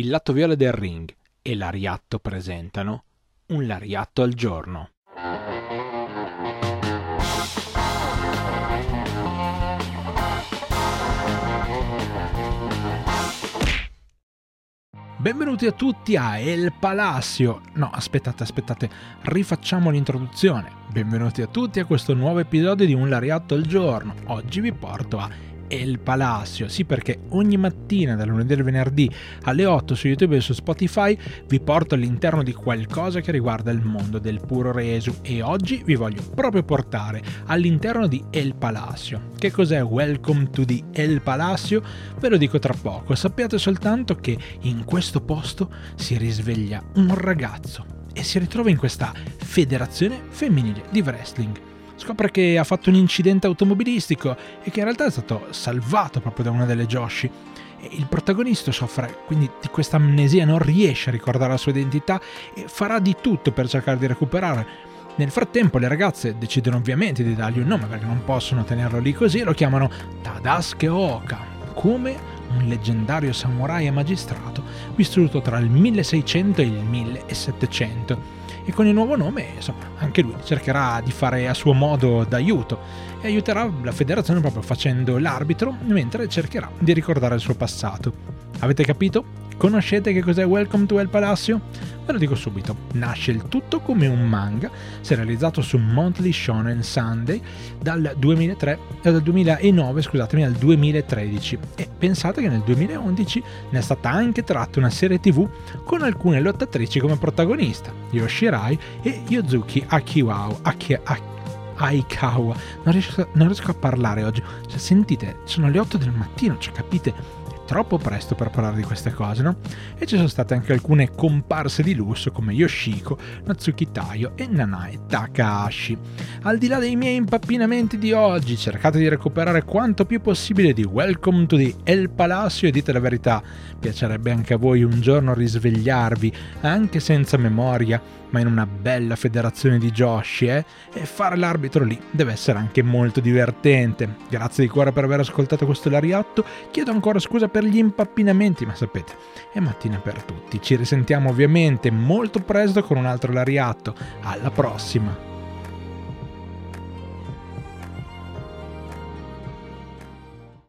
il lato viola del ring e l'Ariatto presentano un Lariatto al giorno. Benvenuti a tutti a El Palacio. No, aspettate, aspettate, rifacciamo l'introduzione. Benvenuti a tutti a questo nuovo episodio di Un Lariatto al giorno. Oggi vi porto a El Palacio. Sì, perché ogni mattina, dal lunedì al venerdì alle 8 su YouTube e su Spotify, vi porto all'interno di qualcosa che riguarda il mondo del puro resu. E oggi vi voglio proprio portare all'interno di El Palacio. Che cos'è Welcome to the El Palacio? Ve lo dico tra poco. Sappiate soltanto che in questo posto si risveglia un ragazzo e si ritrova in questa federazione femminile di wrestling scopre che ha fatto un incidente automobilistico e che in realtà è stato salvato proprio da una delle Joshi. il protagonista soffre quindi di questa amnesia, non riesce a ricordare la sua identità e farà di tutto per cercare di recuperare. Nel frattempo le ragazze decidono ovviamente di dargli un nome perché non possono tenerlo lì così e lo chiamano Tadasuke Oka, come un leggendario samurai e magistrato vissuto tra il 1600 e il 1700 e con il nuovo nome insomma, anche lui cercherà di fare a suo modo d'aiuto e aiuterà la federazione proprio facendo l'arbitro mentre cercherà di ricordare il suo passato. Avete capito? Conoscete che cos'è Welcome to El Palacio? Ve lo dico subito, nasce il tutto come un manga, serializzato su Monthly Shonen Sunday dal, 2003, eh, dal 2009 scusatemi, al 2013 e pensate che nel 2011 ne è stata anche tratta una serie tv con alcune lottatrici come protagonista, Yoshirai e Yozuki Akiwao, Aki, Aki, Aikawa. Non riesco, non riesco, a parlare oggi. Cioè, sentite, sono le 8 del mattino, cioè capite? Troppo presto per parlare di queste cose, no? E ci sono state anche alcune comparse di lusso come Yoshiko, Natsuki Tayo e Nanae Takahashi. Al di là dei miei impappinamenti di oggi, cercate di recuperare quanto più possibile di Welcome to the El Palacio e dite la verità, piacerebbe anche a voi un giorno risvegliarvi, anche senza memoria, ma in una bella federazione di Joshi, eh? E fare l'arbitro lì deve essere anche molto divertente. Grazie di cuore per aver ascoltato questo lariatto. Chiedo ancora scusa per gli impappinamenti, ma sapete, è mattina per tutti. Ci risentiamo ovviamente molto presto con un altro lariatto. Alla prossima!